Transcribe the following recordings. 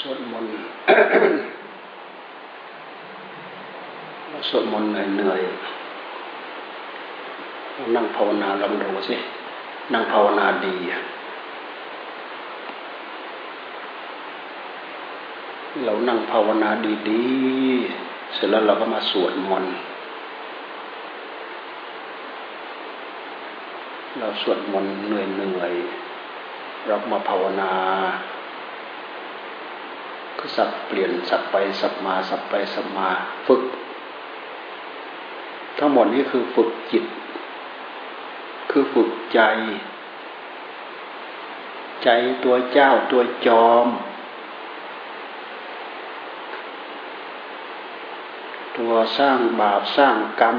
สวดมนต์สวดมนต์เหนื่อยๆนั่งภาวนาลองดูสิ นั่งภาวนาดี เรานั่งภาวนาดีๆ เสร็จแล้วเราก็มาสวดมนต์ เราสวดมนต์เหนื่อยๆเรามาภาวนา ก็สับเปลี่ยนสับไปสับมาสับไปสับมาฝึก ทั้งหมดนี้คือฝึกจิต คือฝึกใจ ใจตัวเจ้าตัวจอม ตัวสร้างบาปสร้างกรรม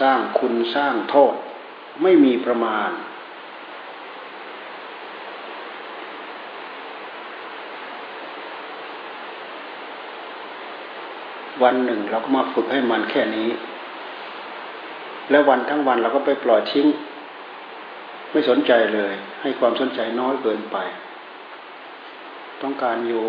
สร้างคุณสร้างโทษ ไม่มีประมาณ วันหนึ่งเราก็มาฝึกให้มันแค่นี้ แล้ววันทั้งวันเราก็ไปปล่อยทิ้ง ไม่สนใจเลย ให้ความสนใจน้อยเกินไป ต้องการอยู่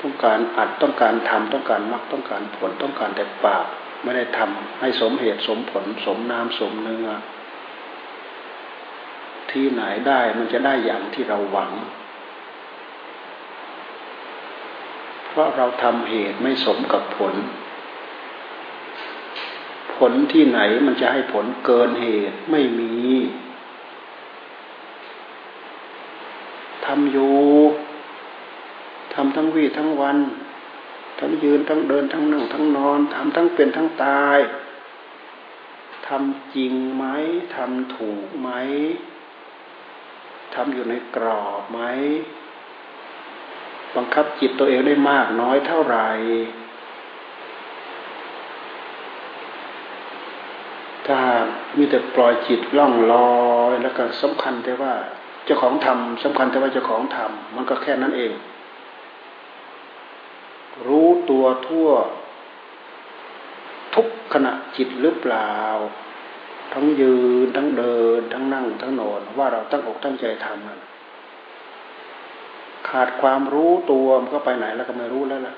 ต้องการอัดต้องการทำต้องการมักต้องการผลต้องการแต่ปากไม่ได้ทำให้สมเหตุสมผล สมน้ำสมเนื้อที่ไหนได้มันจะได้อย่างที่เราหวัง เพราะเราทำเหตุไม่สมกับผล ผลที่ไหนมันจะให้ผลเกินเหตุไม่มีทำอยู่ทำทั้งวี่ทั้งวัน ทั้งยืนทั้งเดินทั้งนั่งทั้งนอนทำทั้งเป็นทั้งตายทำจริงไหมทำถูกไหมทำอยู่ในกรอบไหม บังคับจิตตัวเองได้มากน้อยเท่าไหร่ถ้ามีแต่ปล่อยจิตล่องลอยแล้วก็สำคัญแต่ว่าเจ้าของทำสำคัญแต่ว่าเจ้าของทำมันก็แค่นั้นเอง รู้ตัวทั่ว ทุกขณะจิตหรือเปล่า ทั้งยืนทั้งเดิน ทั้งนั่งทั้งนอนว่าเราตั้งอกตั้งใจทำนั่น ขาดความรู้ตัวมันก็ไปไหนแล้วก็ไม่รู้แล้วล่ะ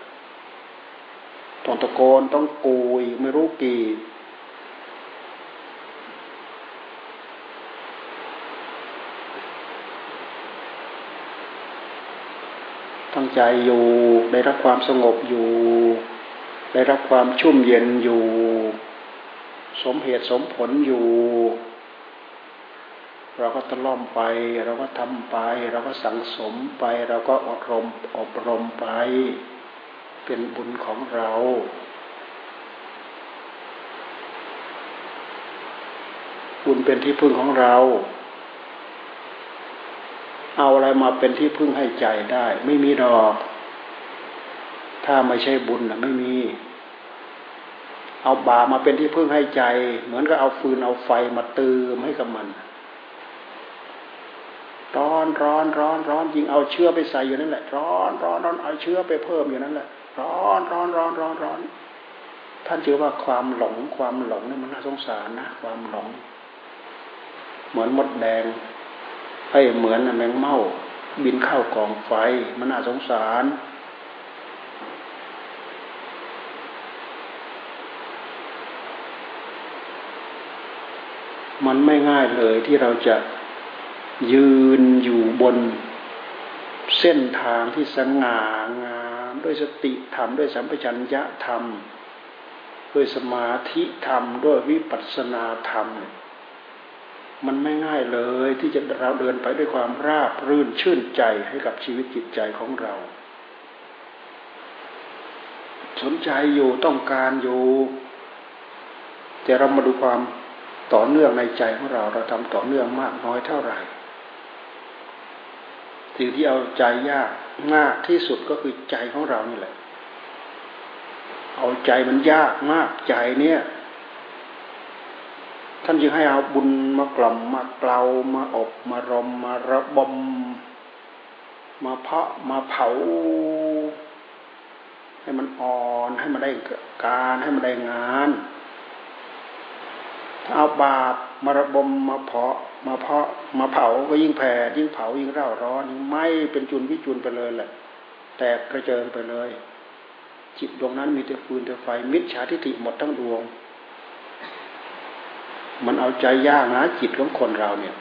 ต้องตะโกนต้องกูยไม่รู้กี่ตั้งใจอยู่ได้รับความสงบอยู่ ได้รับความชุ่มเย็นอยู่ สมเหตุสมผลอยู่ เราก็ตะล่อมไป เราก็ทำไป เราก็สังสมไป เราก็อบรมอบรมไป เป็นบุญของเราบุญเป็นที่พึ่งของเรา เอาอะไรมาเป็นที่พึ่งให้ใจได้ ไม่มีดอก ถ้าไม่ใช่บุญนะไม่มี เอาบามาเป็นที่พึ่งให้ใจ เหมือนกับเอาฟืนเอาไฟมาเติมให้กับมัน อนร้อนร้อนร้อนยิงเอาเชื้อไปใส่อยู่นั่นแหละ ร้อนร้อนร้อนเอาเชื้อไปเพิ่มอยู่นั่นแหละ ร้อนร้อนร้อนร้อนร้อนท่านเชื่อว่าความหลงความหลงนี่มันน่าสงสารนะความหลง เหมือนมดแดงให้เหมือนแมงเม่าบินเข้ากองไฟมันน่าสงสารมันไม่ง่ายเลยที่เราจะ ยืนอยู่บนเส้นทางที่สง่างามด้วยสติธรรมด้วยสัมปชัญญะธรรม ด้วยสมาธิธรรม ด้วยวิปัสสนาธรรม มันไม่ง่ายเลยที่จะเราเดินไปด้วยความราบรื่นชื่นใจให้กับชีวิตจิตใจของเรา สนใจอยู่ต้องการอยู่แต่เรามาดูความต่อเนื่องในใจของเรา เราทำต่อเนื่องมากน้อยเท่าไหร่ สิ่งที่เอาใจยากมากที่สุดก็คือใจของเรานี่แหละ เอาใจมันยากมากใจเนี่ย ท่านจึงให้เอาบุญมากล่อมมาเกลามาอบมารมมาระบม มาเพาะมาเผา ให้มันอ่อนให้มันได้การให้มันได้งานถ้าเอาบาปมาระบมมาเพาะ มาเพาะมาเผาก็ยิ่งแผ่ยิ่งเผายิ่งเร่าร้อนยิ่งไหมเป็นจุนวิจุนไปเลยแหละ แตกกระเจิงไปเลย จิตดวงนั้นมีแต่ฟืนแต่ไฟ มิจฉาทิฏฐิหมดทั้งดวง มันเอาใจยากนะจิตของคนเราเนี่ย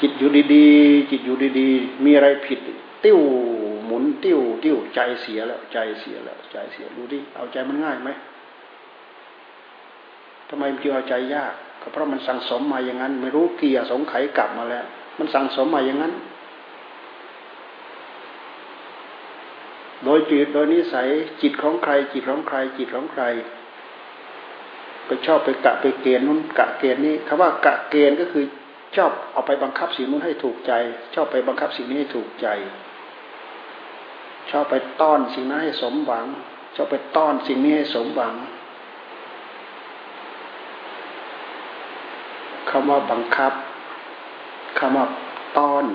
จิตอยู่ดีๆ จิตอยู่ดีๆ มีอะไรผิด ติ้วหมุนติ้วติ้วใจเสียแล้ว ใจเสียแล้ว ใจเสียดูดิเอาใจมันง่ายไหมทำไมมันจึงเอาใจยาก ก็เพราะมันสั่งสมมาอย่างนั้น ไม่รู้เกียร์สงไขกลับมาแล้ว มันสั่งสมมาอย่างนั้น โดยจิตโดยนิสัยจิตของใคร จิตของใคร จิตของใครไปชอบไปกะไปเกณฑ์นู้นกะเกณฑ์นี้คำว่ากะเกณฑ์ก็คือชอบเอาไปบังคับสิ่งนู้นให้ถูกใจ ชอบไปบังคับสิ่งนี้ให้ถูกใจ ชอบไปต้อนสิ่งนั้นให้สมหวัง ชอบไปต้อนสิ่งนี้ให้สมหวัง คำว่าบังคับคำว่าต้อน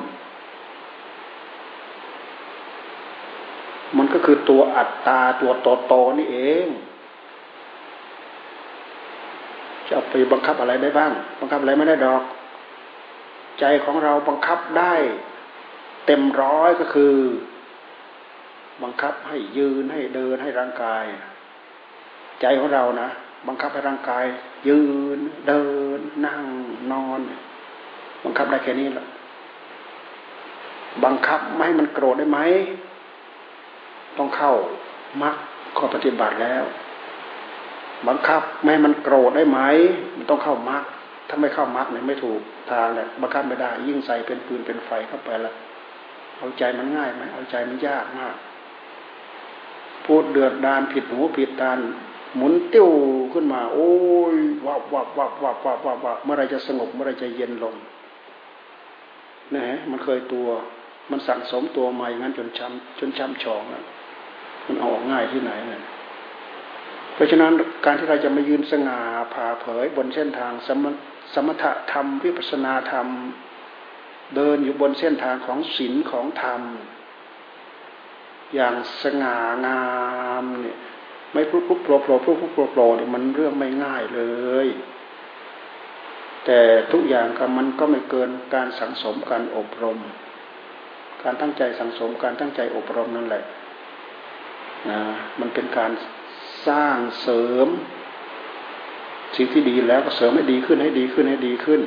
มันก็คือตัวอัตตาตัวโตโตนี่เอง จะไปบังคับอะไรได้บ้าง บังคับอะไรไม่ได้ดอก ใจของเราบังคับได้ เต็มร้อยก็คือ บังคับให้ยืนให้เดินให้ร่างกาย ใจของเรานะ บังคับให้ร่างกาย ยืน เดิน นั่งนอน บังคับได้แค่นี้แหละบังคับไม่ให้มันโกรธได้ไหม ต้องเข้ามักข้อปฏิบัติแล้ว บังคับไม่ให้มันโกรธได้ไหม มันต้องเข้ามักถ้าไม่เข้ามักเนี่ยไม่ถูกทางแหละบังคับไม่ได้ ยิ่งใส่เป็นปืนเป็นไฟเข้าไปละเอาใจมันง่ายไหมเอาใจมันยากมาก พูดเดือดดานผิดหูผิดตา หมุนติ้วขึ้นมา โอ้ยวับวับวับวับวับวับวับเมื่อไรจะสงบเมื่อไรจะเย็นลงนี่ฮะมันเคยตัวมันสั่งสมตัวมาอย่างนั้นจนช้ำจนช้ำชองมันอออกง่ายที่ไหนเนี่ยเพราะฉะนั้นการที่เราจะมายืนสง่าผ่าเผยบนเส้นทางสมสมถะธรรม วิปัสนาธรรม เดินอยู่บนเส้นทางของศีลของธรรม อย่างสง่างามเนี่ย ไม่พุ๊บพุ๊บโผล่โผล่พุ๊บพุ๊บโผล่โผล่เนี่ยมันเรื่องไม่ง่ายเลย แต่ทุกอย่างก็มันก็ไม่เกินการสังสมการอบรม การตั้งใจสังสมการตั้งใจอบรมนั่นแหละนะมันเป็นการสร้างเสริม สิ่งที่ดีแล้วก็เสริมให้ดีขึ้นให้ดีขึ้นให้ดีขึ้น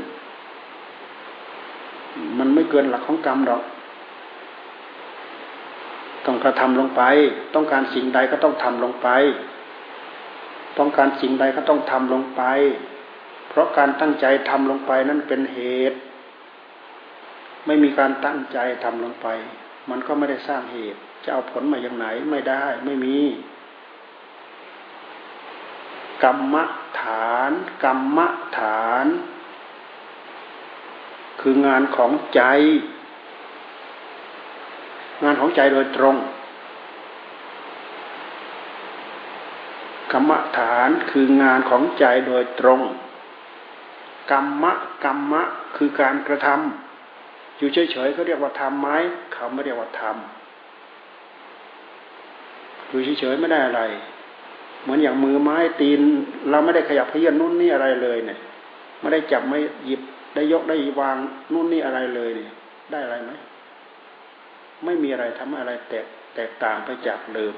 มันไม่เกินหลักของกรรมหรอก กระทำลงไป ต้องการสิ่งใดก็ต้องทำลงไป ต้องการสิ่งใดก็ต้องทำลงไป เพราะการตั้งใจทำลงไปนั้นเป็นเหตุ ไม่มีการตั้งใจทำลงไป มันก็ไม่ได้สร้างเหตุ จะเอาผลมาอย่างไหนไม่ได้ไม่มีกรรมฐานกรรมฐาน คืองานของใจ งานของใจโดยตรงกรรมฐานคืองานของใจโดยตรง กรรมะกรรมะคือการกระทำอยู่เฉยๆเขาเรียกว่าทำไหมเขาไม่เรียกว่าทำอยู่เฉยๆไม่ได้อะไร เหมือนอย่างมือไม้ตีน เราไม่ได้ขยับเพี้ยนนู่นนี่อะไรเลยเนี่ยไม่ได้จับไม่หยิบได้ยกได้วางนู่นนี่อะไรเลยเนี่ยได้อะไรไหม ไม่มีอะไรทำอะไรแตกแตกต่างไปจากเดิม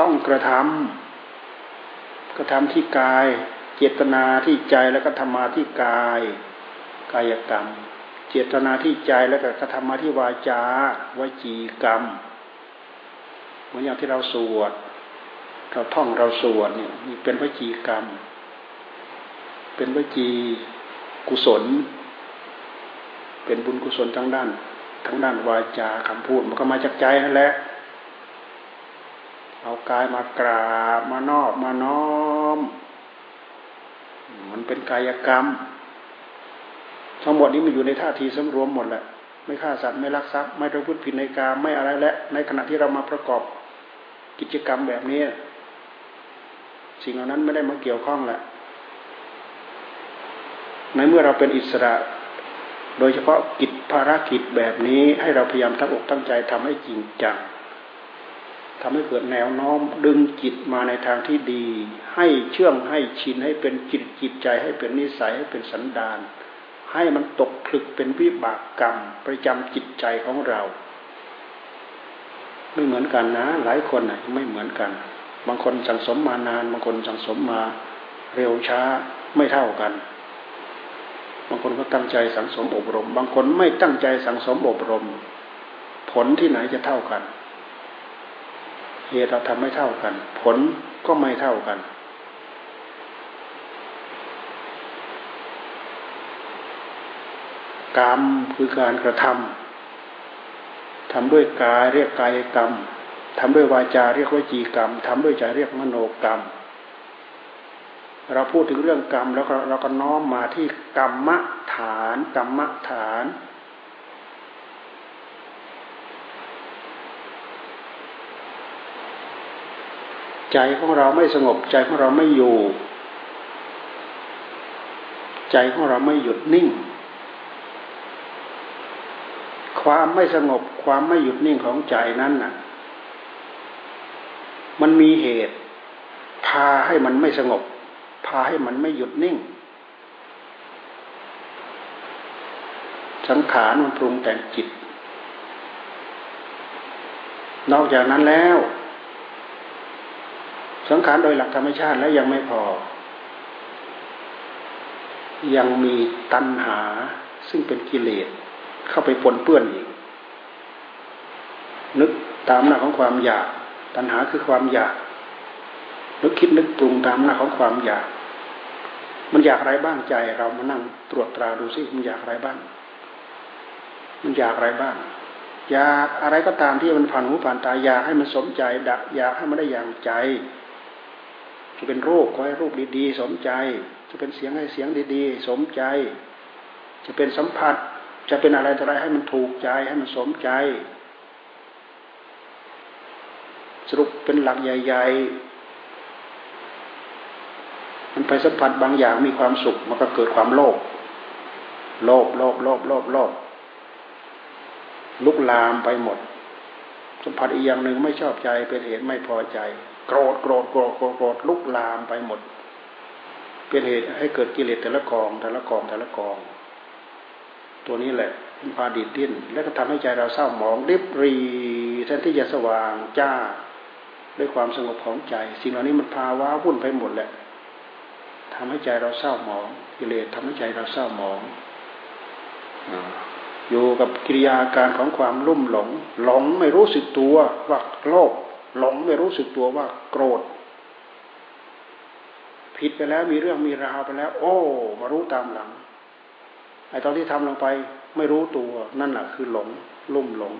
ต้องกระทำกระทำที่กาย เจตนาที่ใจแล้วก็ธรรมาที่กาย กายกรรม เจตนาที่ใจแล้วก็กระทำมาที่วาจาวจีกรรมเหมือนอย่างที่เราสวดเราท่องเราสวดเนี่ยนี่เป็นวจีกรรม เป็นวจีกุศล เป็นบุญกุศลทั้งด้าน ทั้งด้านวาจาคำพูดมันก็มาจากใจนั่นแหละ เอากายมากราบมานอบมาน้อม มันเป็นกายกรรม ทั้งหมดนี้มันอยู่ในท่าทีสำรวมหมดแหละ ไม่ฆ่าสัตว์ไม่ลักทรัพย์ไม่ประพฤติผิดในกามไม่อะไรและ ในขณะที่เรามาประกอบกิจกรรมแบบนี้ สิ่งเหล่านั้นไม่ได้มาเกี่ยวข้องแหละในเมื่อเราเป็นอิสระ โดยเฉพาะกิจภารกิจแบบนี้ให้เราพยายามทั้งอกตั้งใจทำให้จริงจังททำให้เกิดแนวโน้มดึงจิตมาในทางที่ดี ให้เชื่องให้ชินให้เป็นจิตจิตใจให้เป็นนิสัยให้เป็นสันดาน ให้มันตกผลึกเป็นวิบากกรรม ประจำจิตใจของเรา ไม่เหมือนกันนะ หลายคนนะไม่เหมือนกัน บางคนสังสมมานาน บางคนสังสมมาเร็วช้าไม่เท่ากันางคนก็ตั้งใจสังสมอบรม บางคนไม่ตั้งใจสังสมอบรม ผลที่ไหนจะเท่ากัน เหตุเราทำไม่เท่ากัน ผลก็ไม่เท่ากัน กรรมคือการกระทำทำด้วยกายเรียกกายกรรมทำด้วยวาจาเรียกวจีกรรมทำด้วยใจเรียกมโนกรรม เราพูดถึงเรื่องกรรมแล้วเราก็น้อมมาที่กรรมฐานกรรมฐาน ใจของเราไม่สงบใจของเราไม่อยู่ ใจของเราไม่หยุดนิ่ง ความไม่สงบความไม่หยุดนิ่งของใจนั้นน่ะ มันมีเหตุ พาให้มันไม่สงบาให้มันไม่หยุดนิ่ง สังขารมันปรุงแต่งจิต นอกจากนั้นแล้ว สังขารโดยหลักธรรมชาติแล้วยังไม่พอ ยังมีตัณหาซึ่งเป็นกิเลสเข้าไปปนเปื้อนอีก นึกตามหน้าของความอยาก ตัณหาคือความอยากนึกคิดนึกปรุงตามหน้าของความอยาก มันอยากอะไรบ้างใจเรามานั่งตรวจตราดูซิมันอยากอะไรบ้าง มันอยากอะไรบ้าง อยากอะไรก็ตามที่มันผ่านหูผ่านตาอยากให้มันสมใจดะอยากให้มันได้อย่างใจ จะเป็นรูปขอให้รูปดีๆสมใจ จะเป็นเสียงให้เสียงดีๆ สมใจ จะเป็นสัมผัส จะเป็นอะไรอะไรให้มันถูกใจให้มันสมใจ สรุปเป็นหลักใหญ่ ๆ ไปสัมผัสบางอย่างมีความสุข มันก็เกิดความโลภโลภโลภโลภโลภโลภลุกลามไปหมด สัมผัสอีกอย่างหนึ่งไม่ชอบใจเป็นเหตุไม่พอใจ โกรธโกรธโกรธโกรธโกรธลุกลามไปหมด เป็นเหตุให้เกิดกิเลสแต่ละกองแต่ละกองแต่ละกอง ตัวนี้แหละมันพาดิดดิ้นแล้วก็ทำให้ใจเราเศร้าหมองริบรีแทนที่จะสว่างจ้า ด้วยความสงบของใจ สิ่งเหล่านี้มันพาว้าวุ่นไปหมดแหละ ทำให้ใจเราเศร้าหมอง กิเลสทำให้ใจเราเศร้าหมองอยู่กับกิริยาการของความลุ่มหลง หลงไม่รู้สึกตัวว่าโลภหลงไม่รู้สึกตัวว่าโกรธ ผิดไปแล้วมีเรื่องมีราวไปแล้ว โอ้มารู้ตามหลังไอ้ตอนที่ทำลงไปไม่รู้ตัว นั่นแหละคือหลง ลุ่มหลง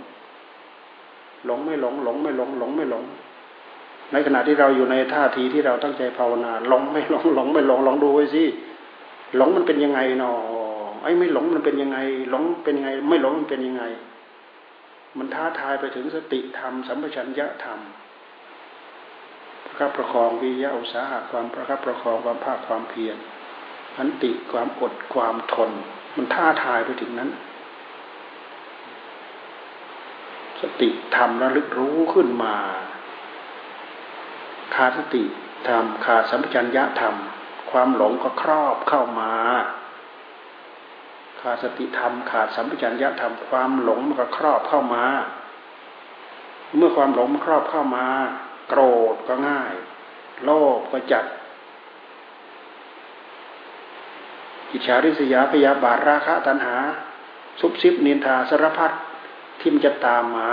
หลงไม่หลง หลงไม่หลง หลงไม่หลง ในขณะที่เราอยู่ในท่าทีที่เราตั้งใจภาวนาหลงไม่หลงหลงไม่หลงลองดูไว้สิหลงมันเป็นยังไงเนอไอ้ไม่หลงมันเป็นยังไง หลงเป็นยังไง ไม่หลงมันเป็นยังไง มันท้าทายไปถึงสติธรรมสัมปชัญญะธรรมประคับประคองวิยะอุตสาหะความประคับประคองความภาคความเพียรอันติความอดความทน มันท้าทายไปถึงนั้น สติธรรมระลึกรู้ขึ้นมา ขาดสติธรรมขาดสัมปชัญญะธรรม ความหลงก็ครอบเข้ามา ขาดสติธรรมขาดสัมปชัญญะธรรมความหลงมันก็ครอบเข้ามา เมื่อความหลงมันครอบเข้ามา โกรธก็ง่าย โลภก็จัดกิจฉาริษยาพยาบาทราคะตัณหา ซุบซิบนินทาสารพัดที่มันจะตามมา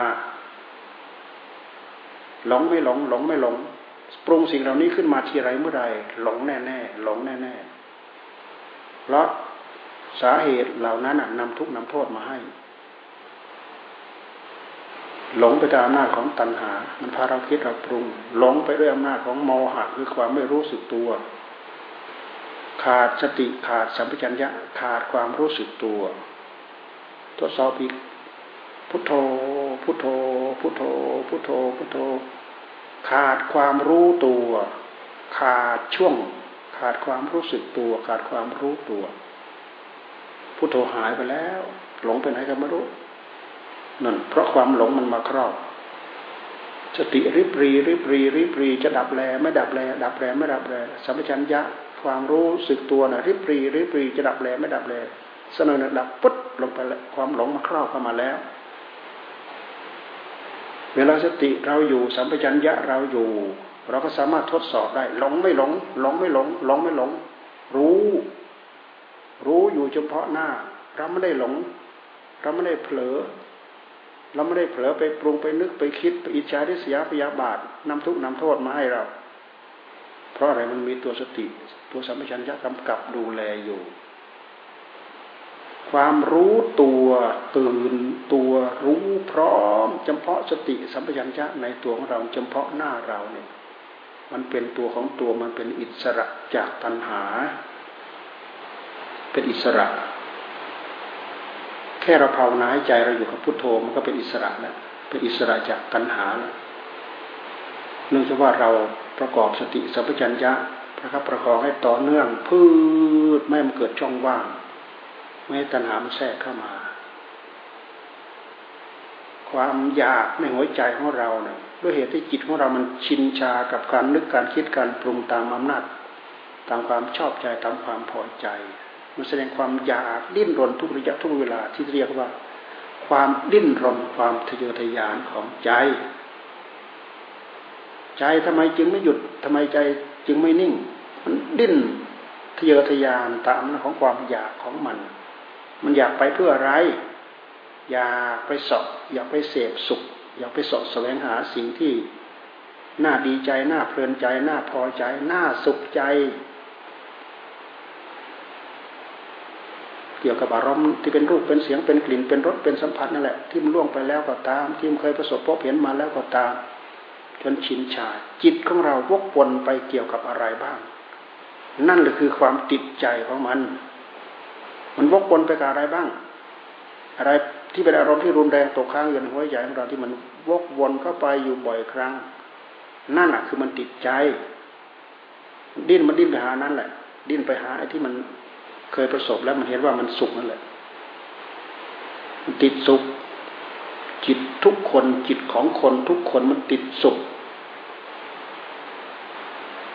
หลงไม่หลง หลงไม่หลง ปรุงสิ่งเหล่านี้ขึ้นมาทีไรเมื่อใดหลงแน่แน่หลงแน่แน่เพราะสาเหตุเหล่านั้นนำทุกข์นำโทษมาให้ หลงไปตามอำนาจของตัณหา มันพาเราคิดเราปรุง หลงไปด้วยอำนาจของโมหะคือความไม่รู้สึกตัว ขาดสติขาดสัมปชัญญะขาดความรู้สึกตัวทดสอบอีกพุทโธ พุทโธ พุทโธ พุทโธ พุทโธ ขาดความรู้ตัว ขาดช่วง ขาดความรู้สึกตัว ขาดความรู้ตัวพุทโธหายไปแล้ว หลงไปไหนกันไม่รู้นั่นเพราะความหลงมันมาครอบสติริบรีริบรีริบรีจะดับแลไม่ดับแลดับแลไม่ดับแลสัมปชัญญะความรู้สึกตัวนะริบรีริบรีจะดับแลไม่ดับแลสนนดับปุ๊บลงไปแล้วความหลงมาครอบเข้ามาแล้ว เวลาสติเราอยู่สัมปชัญญะเราอยู่ เราก็สามารถทดสอบได้หลงไม่หลงหลงไม่หลงหลงไม่หลง รู้ รู้อยู่เฉพาะหน้า เราไม่ได้หลง เราไม่ได้เผลอ เราไม่ได้เผลอไปปรุงไปนึกไปคิดไปอิจฉาทิษยาพยาบาทนำทุกนำโทษมาให้เรา เพราะอะไรมันมีตัวสติ ตัวสัมปชัญญะกำกับดูแลอยู่ ความรู้ตัวตื่นตัวรู้พร้อมเฉพาะสติสัมปชัญญะในตัวของเราเฉพาะหน้าเราเนี่ยมันเป็นตัวของตัวมันเป็นอิสระจากตัณหา เป็นอิสระ แค่เราภาวนาให้ใจเราอยู่กับพุทโธมันก็เป็นอิสระแล้วเป็นอิสระจากตัณหาแล้วเนื่องจากว่าเราประกอบสติสัมปชัญญะประคับประคองให้ต่อเนื่องพืชไม่มันเกิดช่องว่าง ไม่ตัณหามันแทรกเข้ามา ความอยากในหัวใจของเราเนี่ยด้วยเหตุที่จิตของเรามันชินชากับการนึกการคิดการปรุงตามอำนาจตามความชอบใจตามความพอใจ มันแสดงความอยากดิ้นรนทุกระยะทุกเวลาที่เรียกว่า ความดิ้นรนความทะเยอทะยานของใจ ใจทำไมจึงไม่หยุดทำไมใจจึงไม่นิ่ง มันดิ้นทะเยอทะยานตามของความอยากของมัน มันอยากไปเพื่ออะไร อยากไปสอบอยากไปเสพสุข อยากไปสอบแสวงหาสิ่งที่น่าดีใจน่าเพลินใจน่าพอใจน่าสุขใจ เกี่ยวกับอารมณ์ที่เป็นรูปเป็นเสียงเป็นกลิ่นเป็นรสเป็นสัมผัสนั่นแหละที่มันล่วงไปแล้วก็ตาม ที่มันเคยประสบพบเห็นมาแล้วก็ตาม จนชินชา จิตของเราวกวนไปเกี่ยวกับอะไรบ้าง นั่นแหละคือความติดใจของมัน มันวกวนไปกับอะไรบ้าง อะไรที่เป็นอารมณ์ที่รุนแรงตกค้างอยู่ในหัวใจของเราที่มันวกวนเข้าไปอยู่บ่อยครั้ง นั่นแหะคือมันติดใจ ดิ้นมันดิ้นไปหานั่นแหละ ดิ้นไปหาไอ้ที่มันเคยประสบแล้วมันเห็นว่ามันสุขนั่นแหละติดสุข จิตทุกคนจิตของคนทุกคนมันติดสุข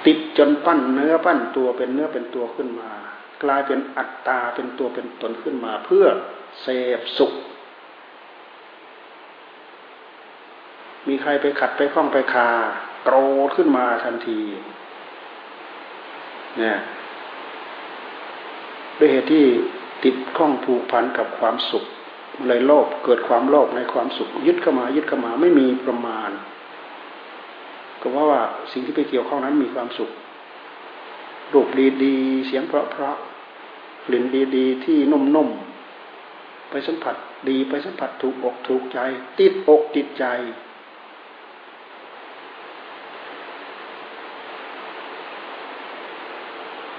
ติดจนปั้นเนื้อปั้นตัวเป็นเนื้อเป็นตัวขึ้นมา กลายเป็นอัตตาเป็นตัวเป็นตนขึ้นมาเพื่อเสพสุข มีใครไปขัดไปคล้องไปคาโกรธขึ้นมาทันทีเนี่ยด้วยเหตุที่ติดข้องผูกพันกับความสุข เลยโลภเกิดความโลภในความสุข ยึดเข้ามายึดเข้ามาไม่มีประมาณ ก็ว่าว่าสิ่งที่ไปเกี่ยวข้องนั้นมีความสุข รูปดีๆ เสียงเพราะๆกลิ่นดีๆ ที่นุ่มๆ ไปสัมผัสดีไปสัมผัสถูกอกถูกใจ ติดอกติดใจ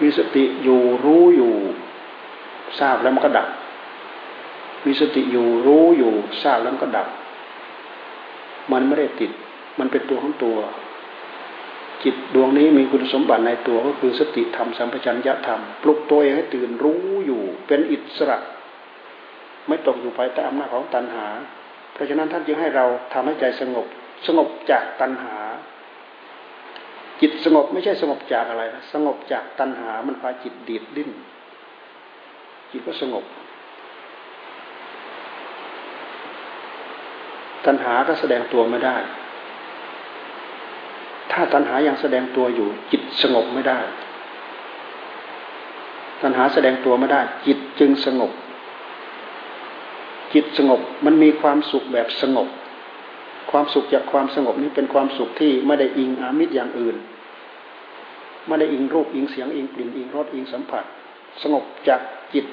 มีสติอยู่รู้อยู่ ทราบแล้วมันก็ดับ มีสติอยู่รู้อยู่ ทราบแล้วมันก็ดับ มันไม่ได้ติด มันเป็นตัวของตัว จิตดวงนี้มีคุณสมบัติในตัวก็คือสติธรรมสัมปชัญญะธรรม ปลุกตัวเองให้ตื่นรู้อยู่เป็นอิสระ ไม่ตกอยู่ภายใต้อำนาจของตัณหา เพราะฉะนั้นท่านจึงให้เราทำให้ใจสงบสงบจากตัณหา จิตสงบไม่ใช่สงบจากอะไรนะสงบจากตัณหามันพาจิตดีดดิ้น จิตก็สงบ ตัณหาก็แสดงตัวไม่ได้ ถ้าตัณหายังแสดงตัวอยู่ จิตสงบไม่ได้ ตัณหาแสดงตัวไม่ได้ จิตจึงสงบ จิตสงบมันมีความสุขแบบสงบ ความสุขจากความสงบนี้เป็นความสุขที่ไม่ได้อิงอามิตรอย่างอื่น ไม่ได้อิงรูปอิงเสียงอิงกลิ่นอิงรสอิงสัมผัส สงบจากจิต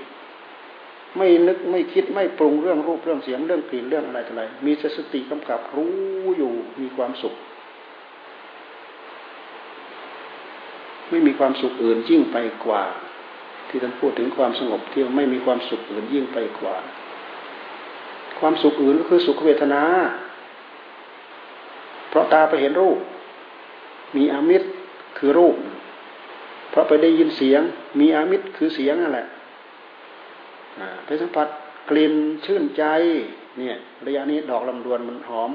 ไม่นึกไม่คิดไม่ปรุงเรื่องรูปเรื่องเสียงเรื่องกลิ่นเรื่องอะไรต่ออะไร มีสติกำกับรู้อยู่มีความสุข ไม่มีความสุขอื่นยิ่งไปกว่า ที่ท่านพูดถึงความสงบที่ไม่มีความสุขอื่นยิ่งไปกว่า ความสุขอื่นก็คือสุขเวทนา เพราะตาไปเห็นรูป มีอามิตรคือรูป เพราะไปได้ยินเสียง มีอามิตรคือเสียงนั่นแหละไปสัมผัสกลิ่นชื่นใจเนี่ยระยะนี้ดอกลำดวนมันหอม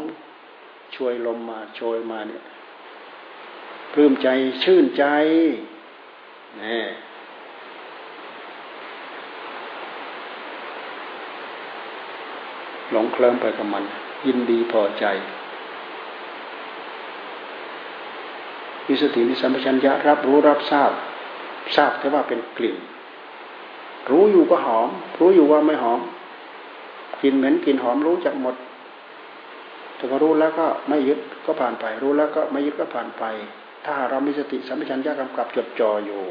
ช่วยลมมาโชยมาเนี่ย ปลื้มใจชื่นใจนี่หลงเคลิ้มไปกับมัน ยินดีพอใจมีสติมีสัมปชัญญะรับรู้รับทราบ ทราบแต่ว่าเป็นกลิ่น รู้อยู่ก็หอม รู้อยู่ว่าไม่หอมกลิ่นเหม็นกลิ่นหอมรู้จักหมดแต่ก็รู้แล้วก็ไม่ยึดก็ผ่านไป รู้แล้วก็ไม่ยึดก็ผ่านไป ถ้าเรามีสติสัมปชัญญะกำกับจดจ่ออยู่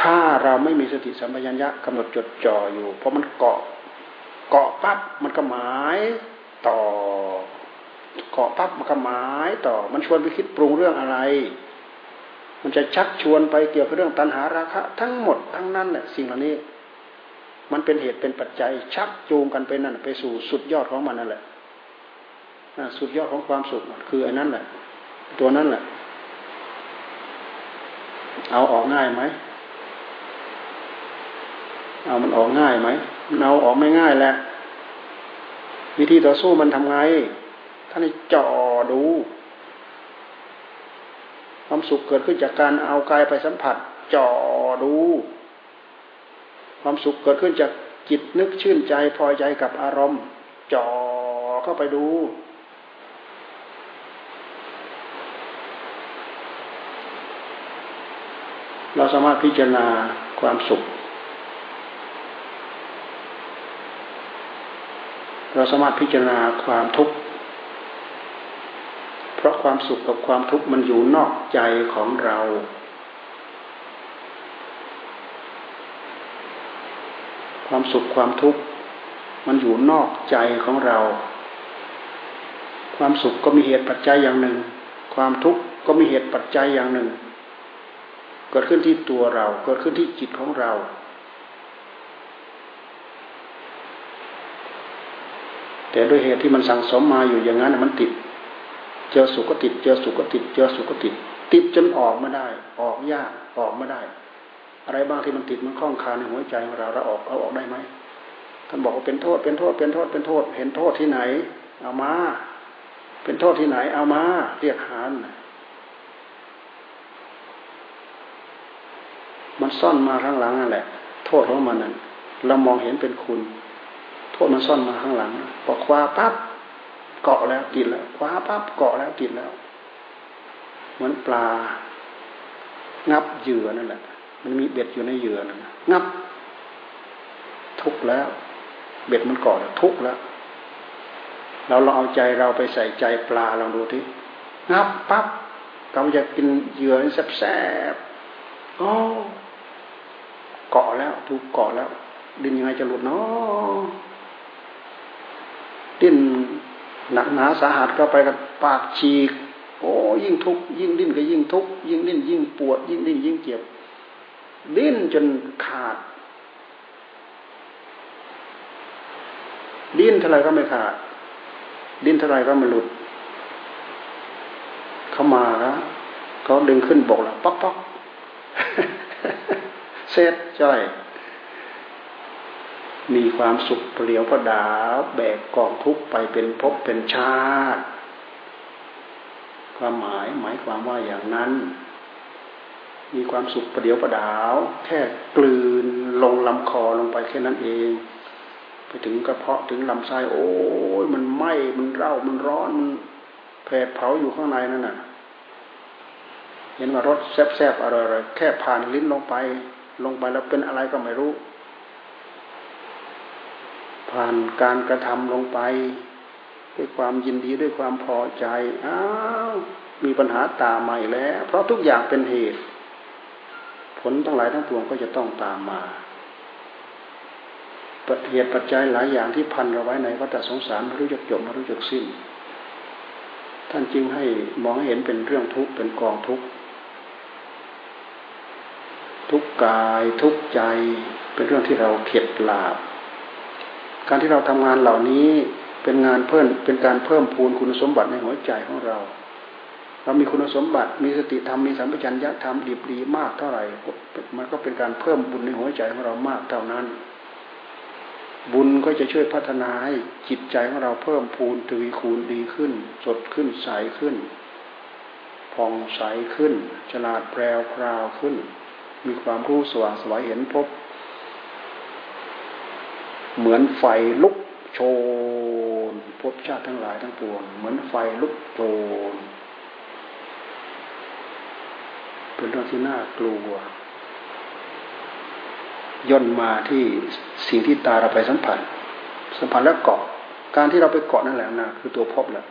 ถ้าเราไม่มีสติสัมปชัญญะกำหนดจดจ่ออยู่เพราะมันเกาะเกาะปั๊บมันก็หมายต่อเกาะปั๊บมันก็หมายต่อ มันชวนไปคิดปรุงเรื่องอะไร มันจะชักชวนไปเกี่ยวกับเรื่องตัณหาราคะ ทั้งหมดทั้งนั้นแหละสิ่งเหล่านี้ มันเป็นเหตุเป็นปัจจัย ชักจูงกันไปนั่นไปสู่สุดยอดของมันนั่นแหละสุดยอดของความสุขคืออ้นั่นแหละ ตัวนั้นแหละเอาออกง่ายไหม เอามันออกง่ายไหมเอาออกไม่ง่ายแหละ วิธีต่อสู้มันทำไง ท่านจ่อดู ความสุขเกิดขึ้นจากการเอากายไปสัมผัส จ่อดู ความสุขเกิดขึ้นจากจิตนึกชื่นใจพอใจกับอารมณ์ จ่อเข้าไปดู เราสามารถพิจารณาความสุข เราสามารถพิจารณาความทุกข์ เพราะความสุขกับความทุกข์มันอยู่นอกใจของเรา ความสุขความทุกข์มันอยู่นอกใจของเรา ความสุขก็มีเหตุปัจจัยอย่างหนึ่ง ความทุกข์ก็มีเหตุปัจจัยอย่างหนึ่ง เกิดขึ้นที่ตัวเรา เกิดขึ้นที่จิตของเรา แต่ด้วยเหตุที่มันสั่งสมมาอยู่อย่างนั้นมันติด เจอสุขก็ติด เจอสุขก็ติด เจอสุขก็ติด ติดจนออกไม่ได้ ออกยากออกไม่ได้ อะไรบ้างที่มันติดมันคล้องคาในหัวใจของเราเราออกเอาออกได้ไหมท่านบอกว่าเป็นโทษเป็นโทษเป็นโทษเป็นโทษ เห็นโทษที่ไหน เอามา เป็นโทษที่ไหน เอามา เรียกหาน มันซ่อนมาข้างหลังนั่นแหละ โทษของมันนั่นเรามองเห็นเป็นคุณ โทษมันซ่อนมาข้างหลังพอคว้าปั๊บเกาะแล้วติดแล้วคว้าปั๊บเกาะแล้วติดแล้ว เหมือนปลา งับเหยื่อนั่นแหละ มันมีเบ็ดอยู่ในเหยื่อนั่นงับ ทุกแล้ว เบ็ดมันเกาะแล้วทุกแล้วเราลองเอาใจเราไปใส่ใจปลาลองดูที่งับปั๊บกำจะกินเหยื่อแซ่บๆอ๋อ เกาะแล้ว ถูกเกาะแล้ว ดินยังไงจะหลุดเนาะดิ้นหนักหนาสาหัสเข้าไปกับปากฉีก โอ้ยิ่งทุกยิ่งดิ้นก็ยิ่งทุกยิ่งดิ้นยิ่งปวด ยิ่งดิ้นยิ่งเจ็บ ดิ้นจนขาด ดิ้นเท่าไรก็ไม่ขาด ดิ้นเท่าไรก็ไม่หลุด เข้ามาแล้วเขาดึงขึ้นบกแล้วป๊อกป๊อก เสร็จจ้อย มีความสุขเปลี่ยวประดา แบกกองทุกไปเป็นภพเป็นชาติ ความหมายหมายความว่าอย่างนั้น มีความสุขประเดียวประดาว แค่กลืนลงลำคอลงไปแค่นั้นเองไปถึงกระเพาะถึงลำไส้โอ้ยมันไหม้มันเร่ามันร้อนมันแผดเผาอยู่ข้างในนั่นน่ะ เห็นว่ารสแซ่บๆอร่อยๆแค่ผ่านลิ้นลงไป ลงไปแล้วเป็นอะไรก็ไม่รู้ ผ่านการกระทำลงไป ด้วยความยินดีด้วยความพอใจอ้าวมีปัญหาตามมาอีกแล้ว เพราะทุกอย่างเป็นเหตุ ผลทั้งหลายทั้งปวงก็จะต้องตามมาเหตุปัจจัยหลายอย่างที่พันเราไว้ในวัฏสงสารไม่รู้จักจบไม่รู้จักสิ้น ท่านจึงให้มองเห็นเป็นเรื่องทุกข์เป็นกองทุกข์ กายทุกใจ เป็นเรื่องที่เราเข็ดหลาบ การที่เราทำงานเหล่านี้เป็นงานเพิ่มเป็นการเพิ่มพูนคุณสมบัติในหัวใจของเรา เรามีคุณสมบัติมีสติธรรมมีสัมปชัญญะธรรมดีดีมากเท่าไหร่มันก็เป็นการเพิ่มบุญในหัวใจของเรามากเท่านั้น บุญก็จะช่วยพัฒนาให้จิตใจของเราเพิ่มพูนทวีคูณดีขึ้น สดขึ้นใสขึ้นผ่องใสขึ้น ฉลาดแปรวพราวขึ้น มีความรู้สว่างสวยเห็นพบ เหมือนไฟลุกโชนพบชาติทั้งหลายทั้งปวง เหมือนไฟลุกโชนเป็นเรื่องที่น่ากลัว ย่นมาที่สิ่งที่ตาเราไปสัมผัส สัมผัสแล้วเกาะ การที่เราไปเกาะนั่นแหละนะคือตัวพบแหละ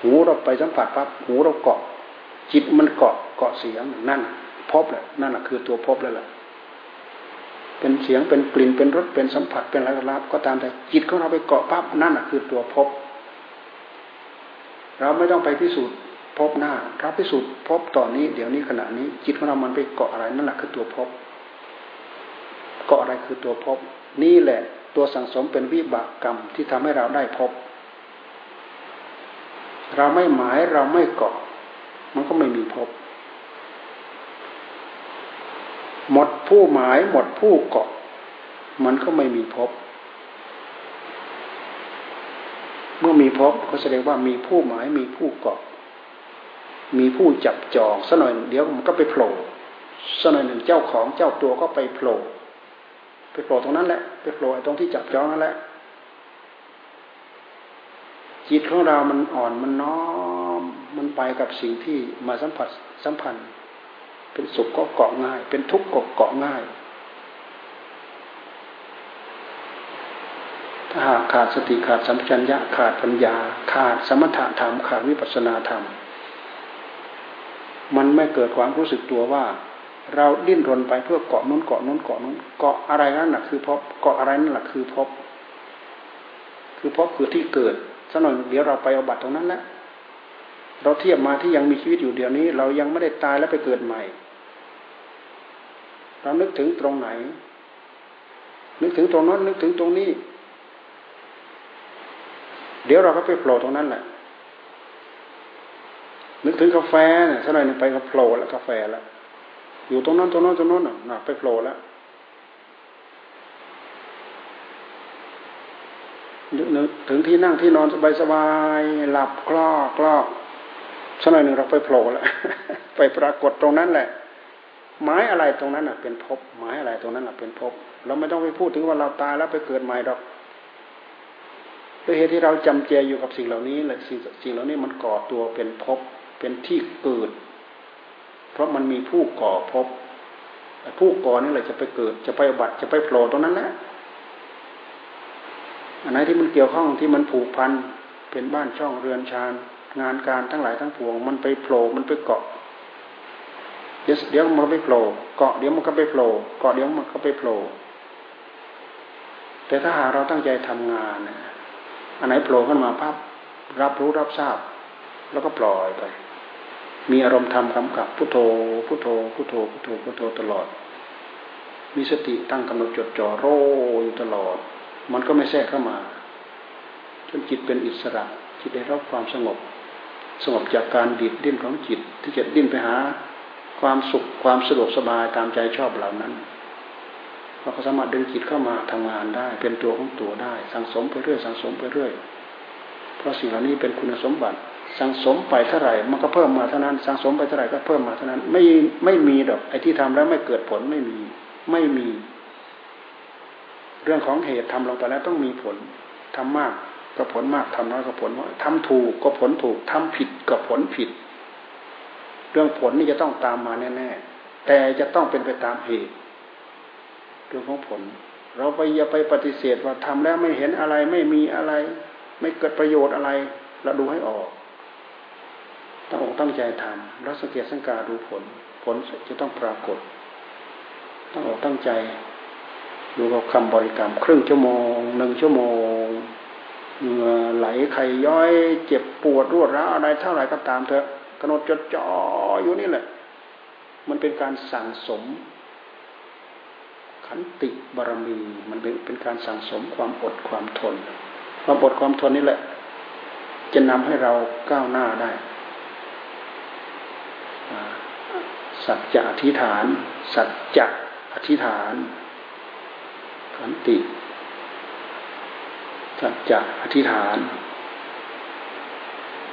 หูเราไปสัมผัสปั๊บหูเราเกาะ จิตมันเกาะเกาะเสียงนั่น พบแหละนั่นแหละคือตัวพบแล้วแหละเป็นเสียงเป็นกลิ่นเป็นรสเป็นสัมผัสเป็นอะไรก็รับก็ตามแต่จิตของเราไปเกาะปั๊บนั่นแหะคือตัวพบ เราไม่ต้องไปพิสูจน์พบหน้าเราพิสูจน์พบตอนนี้ เดี๋ยวนี้ขณะนี้ จิตของเรามันไปเกาะอะไร นั่นแหละคือตัวพบเกาะอะไรคือตัวพบ นี่แหละ ตัวสังสมเป็นวิบากกรรมที่ทำให้เราได้พบ เราไม่หมายเราไม่เกาะ มันก็ไม่มีพบ หมดผู้หมายหมดผู้เกาะ มันก็ไม่มีพบ เมื่อมีพบก็แสดงว่ามีผู้หมายมีผู้เกาะ มีผู้จับจองสักหน่อยเดี๋ยวมันก็ไปโผล่สักหน่อยหนึ่งเจ้าของเจ้าตัวก็ไปโผล่ไปโผล่ตรงนั้นแหละไปโผล่ตรงที่จับจองนั่นแหละจิตของเรามันอ่อนมันน้อม มันไปกับสิ่งที่มาสัมผัสสัมพันธ์ เป็นสุขก็เกาะง่าย เป็นทุกข์ก็เกาะง่าย ถ้าหากขาดสติขาดสัมผััญญะขาดปัญญา ขาดสมถะธรรม ขาดวิปัสสนาธรรม มันไม่เกิดความรู้สึกตัวว่า เราดิ้นรนไปเพื่อเกาะนู้นเกาะนู้นเกาะนู้นเกาะอะไรนั่นแหละคือพบเกาะอะไรนั่นแหละคือพบ คือพบคือที่เกิดสักหน่อยเดี๋ยวเราไปเอาบัตรตรงนั้นแหละเราเทียบมาที่ยังมีชีวิตอยู่เดี๋ยวนี้ เรายังไม่ได้ตายแล้วไปเกิดใหม่ เรานึกถึงตรงไหน นึกถึงตรงนั้นนึกถึงตรงนี้ เดี๋ยวเราก็ไปโผล่ตรงนั้นแหละ นึกถึงกาแฟเนี่ยสักหน่อยนึงไปก็โผล่แล้วกาแฟแล้วอยู่ตรงนั้นตรงนั้นตรงนั้นน่ะไปโผล่แล้วนึกถึงที่นั่งที่นอนสบายสบายหลับกล้อกล้อสักหน่อยหนึ่งเราไปโผล่แล้วไปปรากฏตรงนั้นแหละ ไม้อะไรตรงนั้นอะ เป็นภพไม้อะไรตรงนั้นอะเป็นภพเราไม่ต้องไปพูดถึงว่าเราตายแล้วไปเกิดใหม่ดอกด้วยเหตุที่เราจำเจอยู่กับสิ่งเหล่านี้แหละสิ่งสิ่งเหล่านี้มันก่อตัวเป็นภพเป็นที่เกิด เพราะมันมีผู้ก่อพผู้ก่อนี่แหละจะไปเกิด จะไปบัตรจะไปโผล่ตรงนั้นแหละอันไหนที่มันเกี่ยวข้องที่มันผูกพันเป็นบ้านช่องเรือนชานงานการทั้งหลายทั้งปวง มันไปโผล่มันไปเกาะ เดี๋ยวเดี๋ยวมันไปโผล่เกาะเดี๋ยวมันก็ไปโผล่เกาะเดี๋ยวมันก็ไปโผล่แต่ถ้าหากเราตั้งใจทำงานอันไหนโผล่ขึ้นมาภาพรับรู้รับทราบ แล้วก็ปล่อยไป มีอารมณ์ธรรมกำกับพุทโธพุทโธพุทโธพุทโธพุทโธตลอด มีสติตั้งกำหนดจดจ่อโรอยู่ตลอด มันก็ไม่แทรกเข้ามาจนจิตเป็นอิสระจิตได้รับความสงบ สงบจากการดิดดิ้นของจิตที่จะดิ้นไปหา ความสุขความสะดวกสบายตามใจชอบเหล่านั้นเราก็สามารถดึงจิตเข้ามาทำงานได้ เป็นตัวของตัวได้ สังสมไปเรื่อยสังสมไปเรื่อย เพราะสิ่งเหล่านี้เป็นคุณสมบัติ สังสมไปเท่าไหร่ มันก็เพิ่มมาเท่านั้น สังสมไปเท่าไหร่ก็เพิ่มมาเท่านั้น ไม่ไม่มีดอกไอ้ที่ทำแล้วไม่เกิดผลไม่มี ไม่มี เรื่องของเหตุทำลงไปแล้วต้องมีผลทำมากก็ผลมากทำน้อยก็ผลน้อยทำถูกก็ผลถูกทำผิดก็ผลผิด เรื่องผลนี่จะต้องตามมาแน่ๆแต่จะต้องเป็นไปตามเหตุเรื่องของผล เราไปอย่าไปปฏิเสธว่าทำแล้วไม่เห็นอะไรไม่มีอะไร ไม่เกิดประโยชน์อะไรเราดูให้ออกตั้งอกตั้งใจทำแล้วสังเกตสังการดูผล ผลจะต้องปรากฏตั้งอกตั้งใจดูกับคำบริกรรม ครึ่งชั่วโมงหนึ่งชั่วโมงเหงื่อไหลไข่ย้อย เจ็บปวดรวดร้าวอะไรเท่าไหร่ก็ตามเถอะำหนดจดจ่ออยู่นี่แหละ มันเป็นการสั่งสม ขันติบารมี มันเป็นเป็นการสั่งสมความอดความทน ความอดความทนนี่แหละ จะนำให้เราก้าวหน้าได้สัจจะอธิษฐาน สัจจะอธิษฐาน ขันติสัจจะอธิษฐาน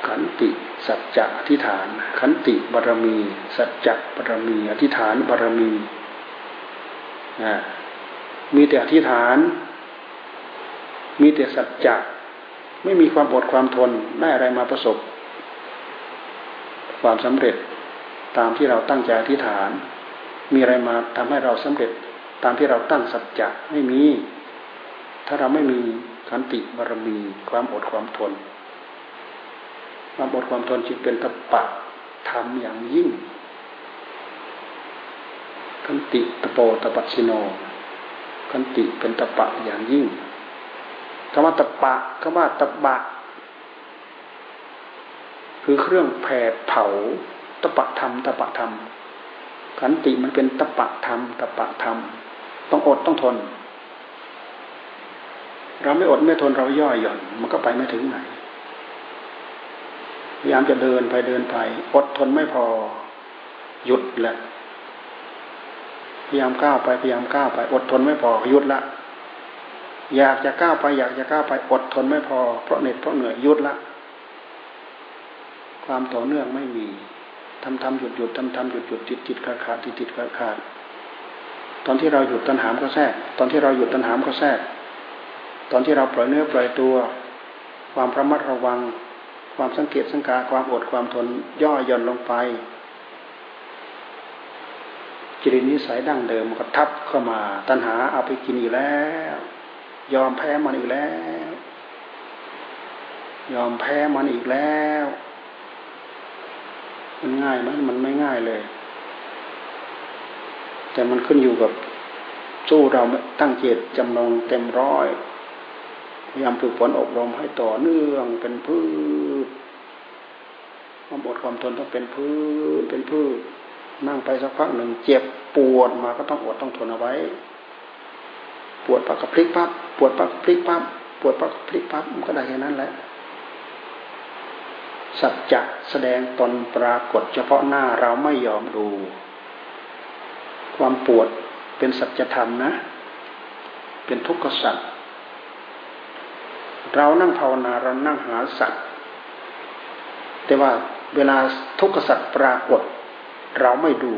ขันติสัจจะอธิษฐาน ขันติบารมี สัจจะบารมี อธิษฐานบารมีมีแต่อธิษฐาน มีแต่สัจจะไม่มีความอดความทนได้อะไรมาประสบ ความสำเร็จตามที่เราตั้งใจอธิษฐาน มีอะไรมาทำให้เราสำเร็จ ตามที่เราตั้งสัจจะไม่มี ถ้าเราไม่มีขันติบารมี ความอดความทน ความอดความทนจึงเป็นตปะทำอย่างยิ่งขันติตโปตปัสิโนขันติเป็นตปะอย่างยิ่งคำว่าตปะคำว่าตบะ คือเครื่องแผดเผาตปะธรรมตปะธรรมขันติมันเป็นตปะธรรมตปะธรรม ต้องอดต้องทน เราไม่อดไม่ทนเราย่อหย่อน มันก็ไปไม่ถึงไหน พยายามจะเดินไปเดินไป อดทนไม่พอ หยุดแหละพยายามก้าวไปพยายามก้าวไป อดทนไม่พอหยุดละ อยากจะก้าวไป อยากจะก้าวไป อดทนไม่พอ เพราะเหน็ดเพราะเหนื่อยหยุดละ ความต่อเนื่องไม่มีทำทำหยุดหยุดทำทำหยุดหยุดติดติดขาดขาดติดติดขาดขาดตอนที่เราหยุดตัณหามก็แทรก ตอนที่เราหยุดตัณหามก็แทรก ตอนที่เราปล่อยเนื้อปล่อยตัว ความระมัดระวัง ความสังเกตสังกาความอดความทนย่อหย่อนลงไปจริตนิสัยดั้งเดิมก็ทับเข้ามา ตัณหาเอาไปกินอีกแล้ว ยอมแพ้มันอีกแล้ว ยอมแพ้มันอีกแล้ว มันง่ายไหมมันไม่ง่ายเลย แต่มันขึ้นอยู่กับสู้เราตั้งเจตจำนงเต็มร้อย พยายามฝึกฝนอบรมให้ต่อเนื่องเป็นพืชความอดความทนต้องเป็นพืชเป็นพืชนั่งไปสักพักหนึ่งเจ็บปวดมาก็ต้องอดต้องทนเอาไว้ ปวดปักกับพลิกปั๊บปวดปักพลิกปั๊บปวดปักพลิกปั๊บมันก็ได้แค่นั้นแหละสัจจะแสดงตนปรากฏเฉพาะหน้าเราไม่ยอมดู ความปวดเป็นสัจธรรมนะ เป็นทุกข์สัจ เรานั่งภาวนาเรานั่งหาสัจแต่ว่าเวลาทุกข์สัจปรากฏ เราไม่ดู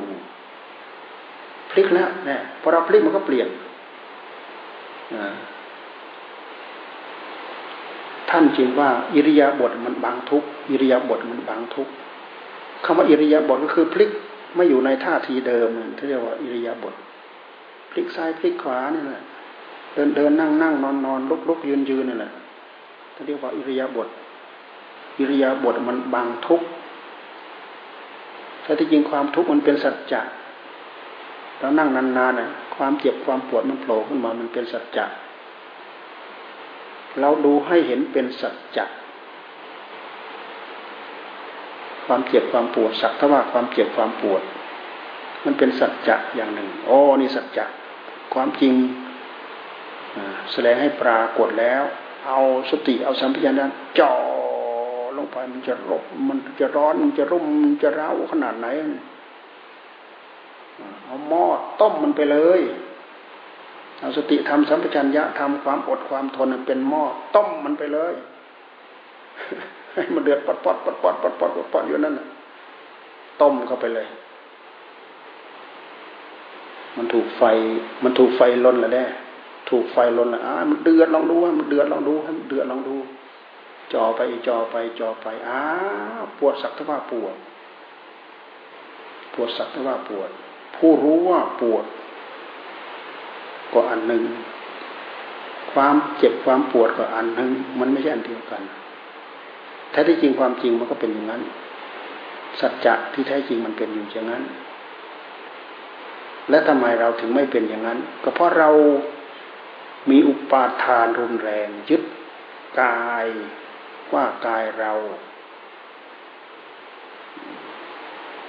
พลิกแล้วเนี่ยพอเราพลิกมันก็เปลี่ยนท่านจึงว่าอิริยาบถมันบางทุกอิริยาบถมันบางทุกคำว่าอิริยาบถก็คือพลิกไม่อยู่ในท่าทีเดิมที่เรียกว่าอิริยาบถพลิกซ้ายพลิกขวานี่แหละเดินเดินนั่งนั่งนอนนอนลุกลุกยืนยืนนี่แหละ ที่เรียกว่าอิริยาบถอิริยาบถมันบางทุกแต่ที่จริงความทุกข์มันเป็นสัจจะเรานั่งนานๆน่ะ ความเจ็บความปวดมันโผล่ขึ้นมามันเป็นสัจจะเราดูให้เห็นเป็นสัจจะความเจ็บความปวดสักทว่าความเจ็บความปวด มันเป็นสัจจะอย่างหนึ่งโอ้นี่สัจจะความจริงแสดงให้ปรากฏแล้ว เอาสติเอาสัมผัสนั้นจ่อลงไปมันจะรบมันจะร้อนมันจะรุ่มมันจะร้าวขนาดไหนเอาหม้อต้มมันไปเลยเอาสติทำสัมปชัญญะทำความอดความทนเป็นหม้อต้มมันไปเลยให้มันเดือดปอดปอดปอดปอดปอดปอดปอดปอดอยู่นั่นต้มเข้าไปเลย มันถูกไฟ มันถูกไฟล้นแล้วแน่ ถูกไฟลนล้วอ่ามันเดือดลองดูว่ามันเดือดลองดูให้มันเดือดลองดูจ่อไปจ่อไปจ่อไปอ้าปวดสักทว่าปวด ปวดสักทว่าปวด ผู้รู้ว่าปวด ก็อันหนึ่ง ความเจ็บความปวดก็อันหนึ่ง มันไม่ใช่อันเดียวกันแท้ที่จริงความจริงมันก็เป็นอย่างนั้น สัจจะที่แท้จริงมันเป็นอยู่อย่างนั้น และทำไมเราถึงไม่เป็นอย่างนั้น ก็เพราะเรา มีอุปาทานรุนแรงยึดกายว่ากายเรา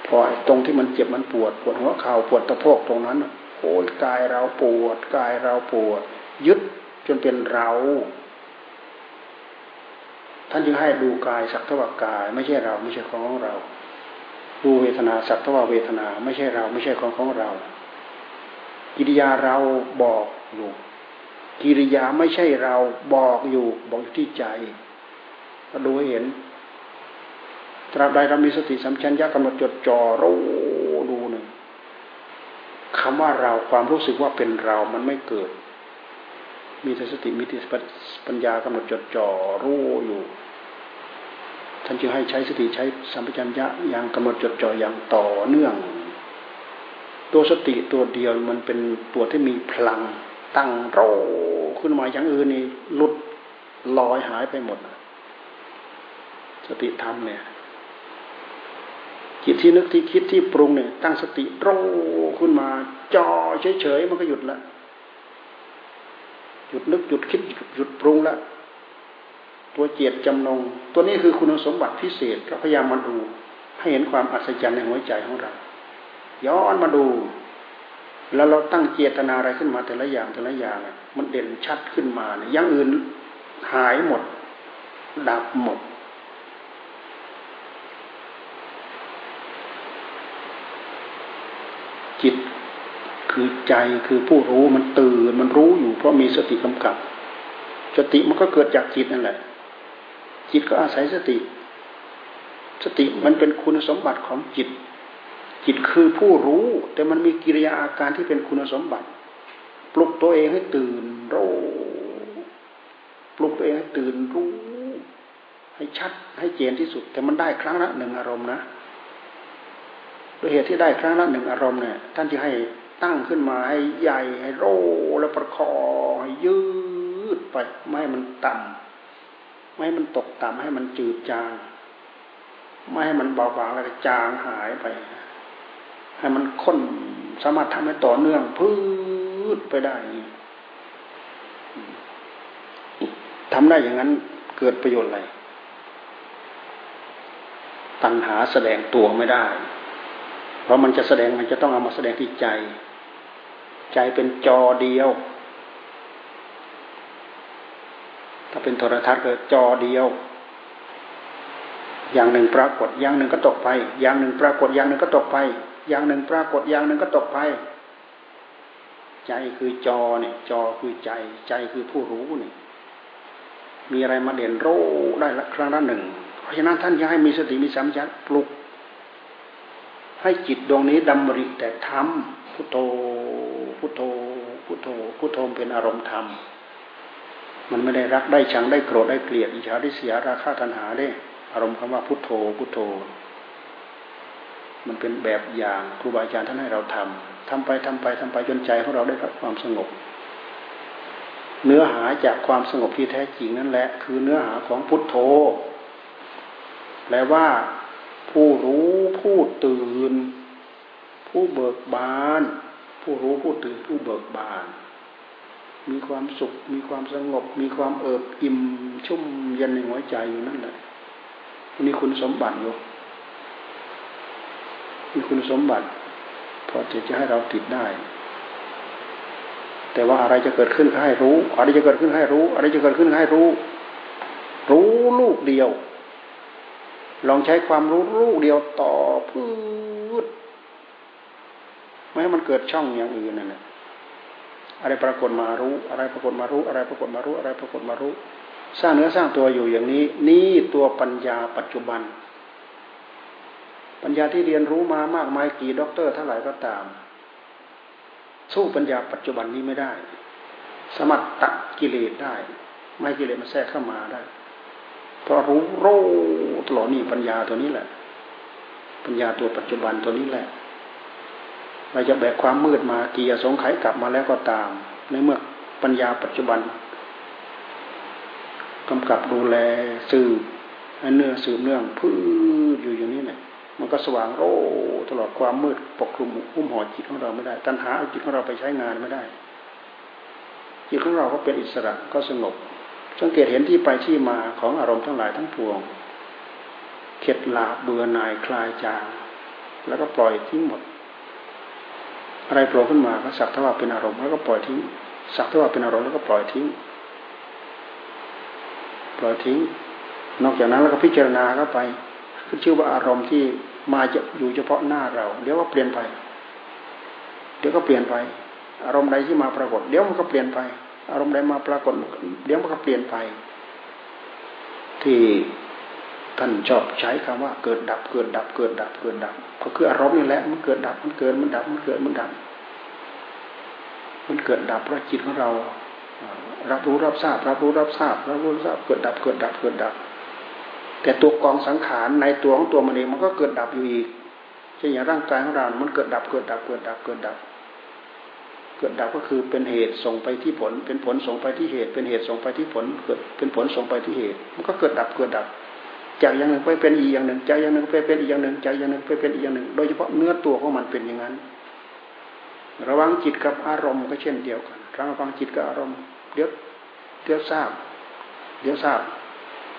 พอตรงที่มันเจ็บมันปวด ปวดหัวเข่าปวดตะโพกตรงนั้นโอ้ยกายเราปวด กายเราปวด ยึดจนเป็นเรา ท่านจึงให้ดูกายสักทวากาย ไม่ใช่เราไม่ใช่ของของเรา ดูเวทนาสักทวาเวทนา ไม่ใช่เราไม่ใช่ของของเรากิริยาเราบอกอยู่ กิริยาไม่ใช่เราบอกอยู่บอกอยู่ที่ใจก็ดูให้เห็นตราบใดเรามีสติสัมชัญญะกำหนดจดจ่อรู้ดูหนึ่งคำว่าเราความรู้สึกว่าเป็นเรามันไม่เกิด มีแต่สติมีแต่ปัญญากำหนดจดจ่อรู้อยู่ท่านจึงให้ใช้สติใช้สัมปชัญญะอย่างกำหนดจดจ่ออย่างต่อเนื่อง ตัวสติตัวเดียวมันเป็นตัวที่มีพลัง ตั้งโรขึ้นมาอย่างอื่นนี่ลุดลอยหายไปหมด สติธรรมเนี่ยจิตที่นึกที่คิดที่ปรุงเนี่ย ตั้งสติโรขึ้นมาจอเฉยๆมันก็หยุดละหยุดนึกหยุดคิดหยุดปรุงละตัวเจตจำนง ตัวนี้คือคุณสมบัติพิเศษก็พยายามมาดู ให้เห็นความอัศจรรย์ในหัวใจของเราย้อนมาดู แล้วเราตั้งเจตนาอะไรขึ้นมาแต่ละอย่างแต่ละอย่างมันเด่นชัดขึ้นมาเนี่ยอย่างอื่นหายหมด ดับหมด จิตคือใจคือผู้รู้มันตื่นมันรู้อยู่เพราะมีสติกำกับ สติมันก็เกิดจากจิตนั่นแหละ จิตก็อาศัยสติ สติมันเป็นคุณสมบัติของจิต จิตคือผู้รู้ แต่มันมีกิริยาอาการที่เป็นคุณสมบัติ ปลุกตัวเองให้ตื่นรู้ปลุกตัวเองให้ตื่นรู้ ให้ชัดให้เจนที่สุด แต่มันได้ครั้งละหนึ่งอารมณ์นะโดยเหตุที่ได้ครั้งละหนึ่งอารมณ์เนี่ยท่านจะให้ตั้งขึ้นมาให้ใหญ่ให้โรแล้วประคองให้ยืดไปไม่ให้มันต่ำไม่ให้มันตกต่ำให้มันจืดจาง ไม่ให้มันเบาบางแล้วจางหายไป ให้มันค้นสามารถทำให้ต่อเนื่องพืชไปได้ทำได้อย่างนั้นเกิดประโยชน์อะไร ตัณหาแสดงตัวไม่ได้ เพราะมันจะแสดงมันจะต้องเอามาแสดงที่ใจ ใจเป็นจอเดียว ถ้าเป็นโทรทัศน์ก็จอเดียว อย่างหนึ่งปรากฏ อย่างหนึ่งก็ตกไป อย่างหนึ่งปรากฏ อย่างหนึ่งก็ตกไป อย่างหนึ่งปรากฏอย่างหนึ่งก็ตกไป ใจคือจอเนี่ย จอคือใจ ใจคือผู้รู้เนี่ยมีอะไรมาเด่นโรได้ละครั้งละหนึ่ง เพราะฉะนั้นท่านยังให้มีสติมีสัมผัสปลุก ให้จิตดวงนี้ดำริแต่ธรรมพุทโธพุทโธพุทโธพุทโธเป็นอารมณ์ธรรม มันไม่ได้รักได้ชังได้โกรธได้เกลียดอิจฉาได้เสียราคะตัณหาได้อารมณ์คำว่าพุทโธพุทโธ มันเป็นแบบอย่างครูบาอาจารย์ท่านให้เราทำทำไปทำไปทำไปจนใจของเราได้รับความสงบ เนื้อหาจากความสงบที่แท้จริงนั่นแหละ คือเนื้อหาของพุทโธแปลว่า ผู้รู้ผู้ตื่น ผู้เบิกบาน ผู้รู้ผู้ตื่นผู้เบิกบาน มีความสุข มีความสงบ มีความเอิบอิ่มชุ่มเย็นในหัวใจอยู่นั่นแหละมีคุณสมบัติอยู่ มีคุณสมบัติ พอจะจะให้เราติดได้ แต่ว่าอะไรจะเกิดขึ้นให้รู้ อะไรจะเกิดขึ้นให้รู้ อะไรจะเกิดขึ้นให้รู้ รู้ลูกเดียว ลองใช้ความรู้ลูกเดียวต่อพืชไม่ให้มันเกิดช่องอย่างอื่นนั่นแหละอะไรปรากฏมารู้ อะไรปรากฏมารู้ อะไรปรากฏมารู้ อะไรปรากฏมารู้ สร้างเนื้อสร้างตัวอยู่อย่างนี้ นี่ตัวปัญญาปัจจุบัน ปัญญาที่เรียนรู้มามากมายกี่ด็อกเตอร์เท่าไหร่ก็ตาม สู้ปัญญาปัจจุบันนี้ไม่ได้ สามารถตัดกิเลสได้ ไม่กิเลสมันแทรกเข้ามาได้เพราะรู้โรตลอดนี่ปัญญาตัวนี้แหละ ปัญญาตัวปัจจุบันตัวนี้แหละเราจะแบกความมืดมากียสงไขกลับมาแล้วก็ตาม ในเมื่อปัญญาปัจจุบันกำกับดูแลสืบเนื้อสืบเนื่องพื้นอยู่อย่างนี้เนี่ย มันก็สว่างโรตลอดความมืดปกคลุมหุ้มห่อจิตของเราไม่ได้ ตัณหาเอาจิตของเราไปใช้งานไม่ได้ จิตของเราก็เป็นอิสระก็สงบ สังเกตเห็นที่ไปที่มาของอารมณ์ทั้งหลายทั้งปวง เข็ดหลาบเบื่อหน่ายคลายจาง แล้วก็ปล่อยทิ้งหมด อะไรโผล่ขึ้นมาก็สักเท่าว่าเป็นอารมณ์แล้วก็ปล่อยทิ้ง สักเท่าว่าเป็นอารมณ์แล้วก็ปล่อยทิ้ง ปล่อยทิ้ง นอกจากนั้นแล้วก็พิจารณาเข้าไป ขึ้นชื่อว่าอารมณ์ที่มาจะอยู่เฉพาะหน้าเรา เดี๋ยวก็เปลี่ยนไป เดี๋ยวก็เปลี่ยนไป อารมณ์ใดที่มาปรากฏ เดี๋ยวมันก็เปลี่ยนไป อารมณ์ใดมาปรากฏ เดี๋ยวมันก็เปลี่ยนไป ที่ท่านชอบใช้คำว่าเกิดดับเกิดดับเกิดดับเกิดดับก็คืออารมณ์นี่แหละมันเกิดดับมันเกิดมันดับมันเกิดมันดับ มันเกิดดับเพราะจิตของเรา รับรู้รับทราบ รับรู้รับทราบรับรู้รับทราบเกิดดับเกิดดับเกิดดับ แต่ตัวกองสังขารในตัวของตัวมันเองมันก็เกิดดับอยู่อีกเช่นอย่างร่างกายของเรา มันเกิดดับเกิดดับเกิดดับเกิดดับ เกิดดับก็คือเป็นเหตุส่งไปที่ผล เป็นผลส่งไปที่เหตุ เป็นเหตุส่งไปที่ผล เกิด เป็นผลส่งไปที่เหตุ มันก็เกิดดับเกิดดับ จากอย่างหนึ่งไปเป็นอีกอย่างหนึ่ง จากอย่างหนึ่งไปเป็นอีกอย่างหนึ่ง จากอย่างหนึ่งไปเป็นอีกอย่างหนึ่ง โดยเฉพาะเนื้อตัวของมันเป็นอย่างนั้น ระวังจิตกับอารมณ์ก็เช่นเดียวกัน ระวังจิตกับอารมณ์ เดี๋ยว เดี๋ยวทราบ เดี๋ยวทราบ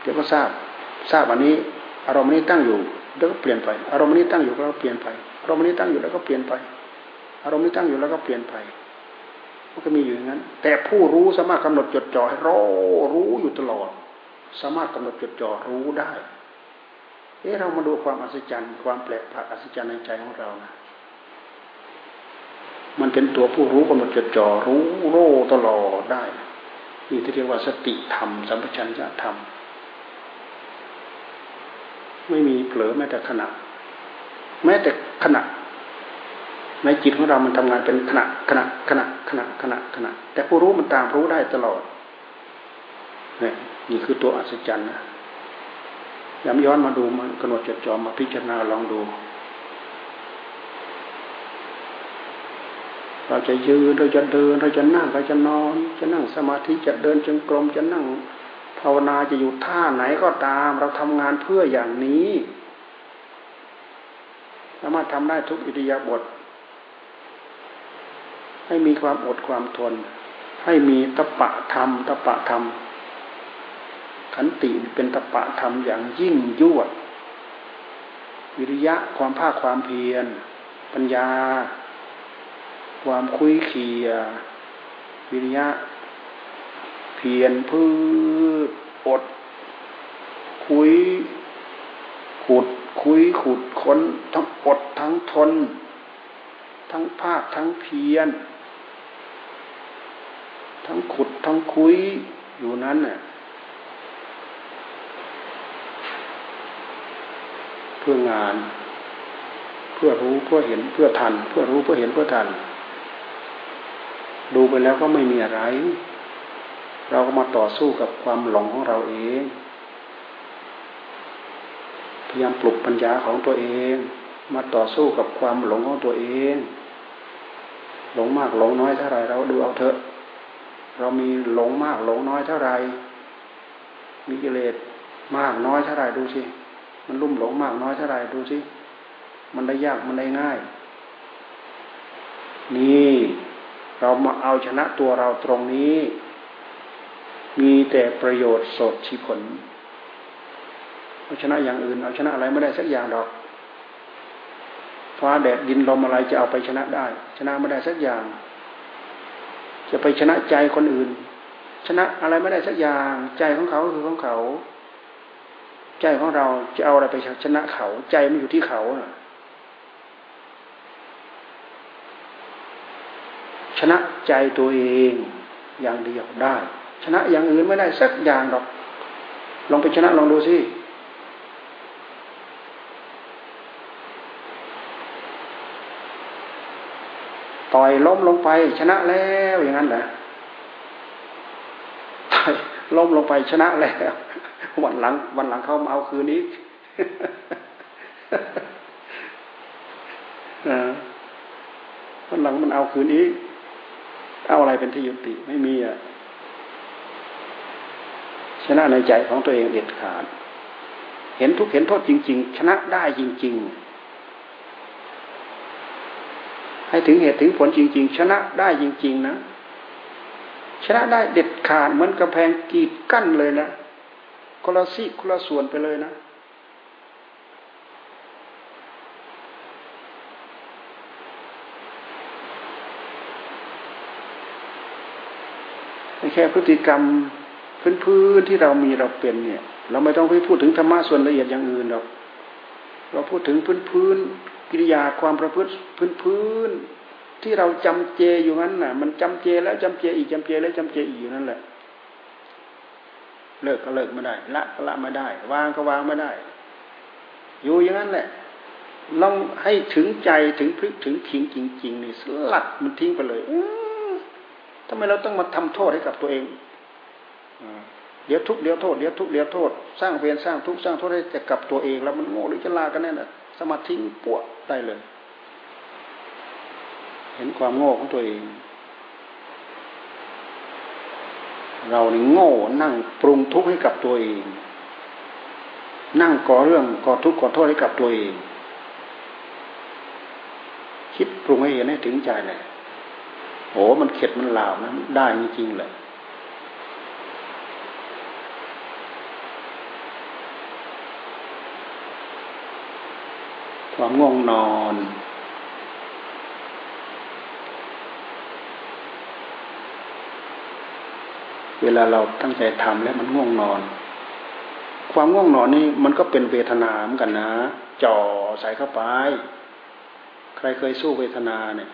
เดี๋ยวก็ทราบ ทราบอันนี้ อารมณ์นี้ตั้งอยู่แล้วก็เปลี่ยนไป อารมณ์นี้ตั้งอยู่แล้วก็เปลี่ยนไป อารมณ์นี้ตั้งอยู่แล้วก็เปลี่ยนไป อารมณ์นี้ตั้งอยู่แล้วก็เปลี่ยนไป มันก็มีอยู่อย่างนั้น แต่ผู้รู้สามารถกำหนดจดจ่อให้รอรู้อยู่ตลอด สามารถกำหนดจดจ่อรู้ได้ เอ๊ะเรามาดูความอัศจรรย์ ความแปลกประหลาดอัศจรรย์ในใจของเรานะมันเป็นตัวผู้รู้กำหนดจดจ่อรู้โรตลอดได้นี่ที่เรียกว่าสติธรรมสัมปชัญญะธรรม ไม่มีเผลอแม้แต่ขณะ แม้แต่ขณะ ในจิตของเรามันทำงานเป็นขณะขณะขณะขณะขณะขณะ แต่ผู้รู้มันตามรู้ได้ตลอดนี่นี่คือตัวอัศจรรย์นะย้ำย้อนมาดูมันกำหนดจดจ่อมาพิจารณาลองดู เราจะยืนเราจะเดินเราจะนั่งเราจะนอน จะนั่งสมาธิจะเดินจงกรมจะนั่ง ภาวนาจะอยู่ท่าไหนก็ตาม เราทำงานเพื่ออย่างนี้สามารถทำได้ทุกอิริยาบถให้มีความอดความทน ให้มีตปะธรรมตปะธรรม ขันติเป็นตปะธรรมอย่างยิ่งยวด วิริยะความภาคความเพียร ปัญญา ความคุยเคียวิริยะ เพียรพืชอด คุย ขุด คุยขุดค้น ทั้งอดทั้งทน ทั้งภาคทั้งเพียรทั้งขุดทั้งคุยอยู่นั้นน่ะเพื่องาน เพื่อรู้เพื่อเห็นเพื่อทัน เพื่อรู้เพื่อเห็นเพื่อทัน ดูไปแล้วก็ไม่มีอะไร เราก็มาต่อสู้กับความหลงของเราเอง พยายามปลุกปัญญาของตัวเอง มาต่อสู้กับความหลงของตัวเอง หลงมากหลงน้อยเท่าไรเราดูเอาเถอะ เรามีหลงมากหลงน้อยเท่าไรมีกิเลสมากน้อยเท่าไรดูสิ มันลุ่มหลงมากน้อยเท่าไรดูสิ มันได้ยากมันได้ง่าย นี่ เรามาเอาชนะตัวเราตรงนี้ มีแต่ประโยชน์สดชีผลเอาชนะอย่างอื่นเอาชนะอะไรไม่ได้สักอย่างดอก ฟ้าแดดดินลมอะไรจะเอาไปชนะได้ ชนะไม่ได้สักอย่าง จะไปชนะใจคนอื่น ชนะอะไรไม่ได้สักอย่าง ใจของเขาคือของเขา ใจของเราจะเอาอะไรไปชนะเขา ใจมันอยู่ที่เขาชนะใจตัวเองอย่างเดียวได้ ชนะอย่างอื่นไม่ได้สักอย่างหรอก ลองไปชนะลองดูสิต่อยล้มลงไป ชนะแล้วอย่างนั้นเหรอต่อยล้มลงไปชนะแล้ววันหลัง วันหลังเขามาเอาคืนนี้วันหลังมันเอาคืนนี้ เอาอะไรเป็นที่ยุติไม่มีอะ ชนะในใจของตัวเองเด็ดขาด เห็นทุกเห็นโทษจริง ๆ ชนะได้จริง ๆ ให้ถึงเหตุถึงผลจริง ๆ ชนะได้จริง ๆ นะ ชนะได้เด็ดขาดเหมือนกระแพงกีดกั้นเลยนะคนละซีคนละส่วนไปเลยนะแค่พฤติกรรม พื้นๆที่เรามีเราเป็นเนี่ย เราไม่ต้องไปพูดถึงธรรมะส่วนละเอียดอย่างอื่นหรอกเราพูดถึงพื้นๆกิริยาความประพฤติพื้นที่เราจำเจอยู่นั้นน่ะ มันจำเจแล้วจำเจอีกจำเจแล้วจำเจอีกอยู่นั่นแหละ เลิกก็เลิกไม่ได้ ละก็ละไม่ได้ วางก็วางไม่ได้ อยู่อย่างนั้นแหละลองให้ถึงใจถึงพลึกถึงทิ้งจริงๆนี่สลัดมันทิ้งไปเลยทำไมเราต้องมาทำโทษให้กับตัวเอง เดี๋ยวทุกเดี๋ยวโทษเดี๋ยวทุกเดี๋ยวโทษ สร้างเวรสร้างทุกสร้างโทษให้จะกับตัวเอง แล้วมันโง่หรือจะลากันแน่น่ะสมาธิปวดได้เลย เห็นความโง่ของตัวเอง เราเนี่โง่นั่งปรุงทุกข์ให้กับตัวเอง นั่งก่อเรื่องก่อทุกข์ก่อโทษให้กับตัวเอง คิดปรุงให้เห็นให้ถึงใจเลยโอ้มันเข็ดมันลาวนะได้จริงๆเลย ความง่วงนอน เวลาเราตั้งใจทำแล้วมันง่วงนอน ความง่วงนอนนี่มันก็เป็นเวทนาเหมือนกันนะ จ่อใส่เข้าไป ใครเคยสู้เวทนาเนี่ย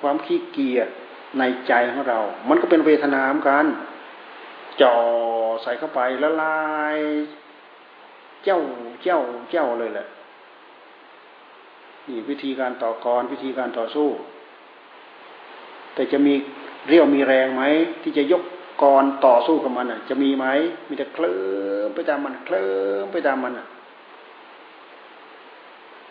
ความขี้เกียจในใจของเรา มันก็เป็นเวทนาเหมือนกัน จ่อใส่เข้าไปละลาย เจ้าเจ้าเจ้าเลยแหละนี่วิธีการต่อกรวิธีการต่อสู้ แต่จะมีเรี่ยวมีแรงไหม ที่จะยกกรต่อสู้กับมันอะ จะมีไหมมีแต่เคลิ้มไปตามมันเคลิ้มไปตามมันอะ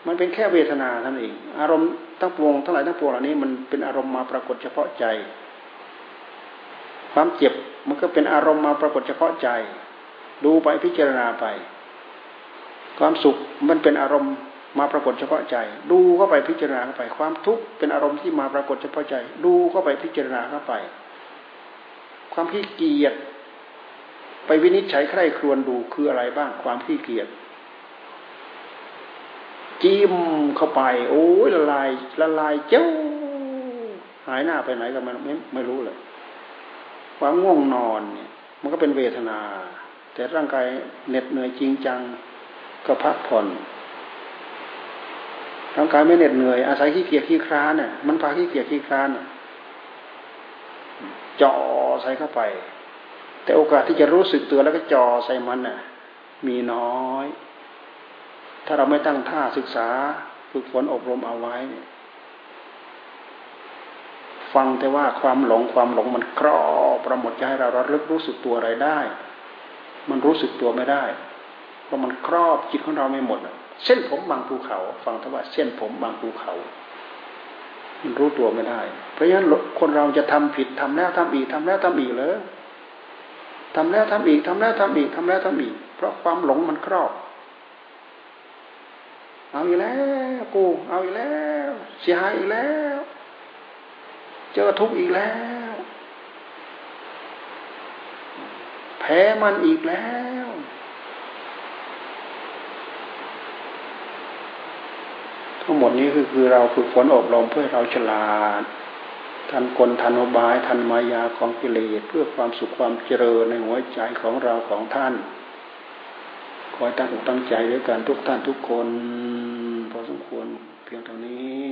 มันเป็นแค่เวทนาท่านเอง อารมณ์ทั้งปวงทั้งหลายทั้งปวงเหล่านี้มันเป็นอารมณ์มาปรากฏเฉพาะใจ ความเจ็บมันก็เป็นอารมณ์มาปรากฏเฉพาะใจ ดูไปพิจารณาไป ความสุขมันเป็นอารมณ์มาปรากฏเฉพาะใจ ดูเข้าไปพิจารณาเข้าไป ความทุกข์เป็นอารมณ์ที่มาปรากฏเฉพาะใจ ดูเข้าไปพิจารณาเข้าไป ความขี้เกียจไปวินิจฉัยใคร่ครวญดูคืออะไรบ้าง ความขี้เกียจจิ้มเข้าไป โอ้ยละลายละลายเจ้า หายหน้าไปไหนก็มันไม่ไม่รู้เลยความง่วงนอนเนี่ย มันก็เป็นเวทนา แต่ร่างกายเหน็ดเหนื่อยจริงจัง ก็พักผ่อนร่างกายไม่เหน็ดเหนื่อย อาศัยขี้เกียจขี้คร้านเนี่ยมันพาขี้เกียจขี้คร้านจ่อใส่เข้าไป แต่โอกาสที่จะรู้สึกตัวแล้วก็จ่อใส่มันน่ะ มีน้อย ถ้าเราไม่ตั้งท่าศึกษาฝึกฝนอบรมเอาไว้เนี่ยฟังแต่ว่าความหลงความหลงมันครอบประหมดจะให้เราระลึกรู้สึกตัวอะไรได้ มันรู้สึกตัวไม่ได้ ราะมันครอบจิตของเราไม่หมด เส้นผมบางภูเขา ฟังทว่าเส้นผมบางภูเขา มันรู้ตัวไม่ได้ เพราะฉะนั้นคนเราจะทำผิดทำแล้วทำอีกทำแล้วทำอีกเลยทำแล้วทำอีกทำแล้วทำอีกทำแล้วทำอีก เพราะความหลงมันครอบ เอาอีกแล้วกูเอาอีกแล้วเสียหายอีกแล้ว เจอทุกข์อีกแล้วแพ้มันอีกแล้ว ทั้งหมดนี้คือคือเราฝึกฝนอบรมเพื่อเราฉลาด ทันกลทันอบายทันมายาของกิเลสเพื่อความสุขความเจริญในหัวใจของเราของท่านคอยตั้งอกตั้งใจด้วยกันทุกท่านทุกคน พอสมควรเพียงเท่านี้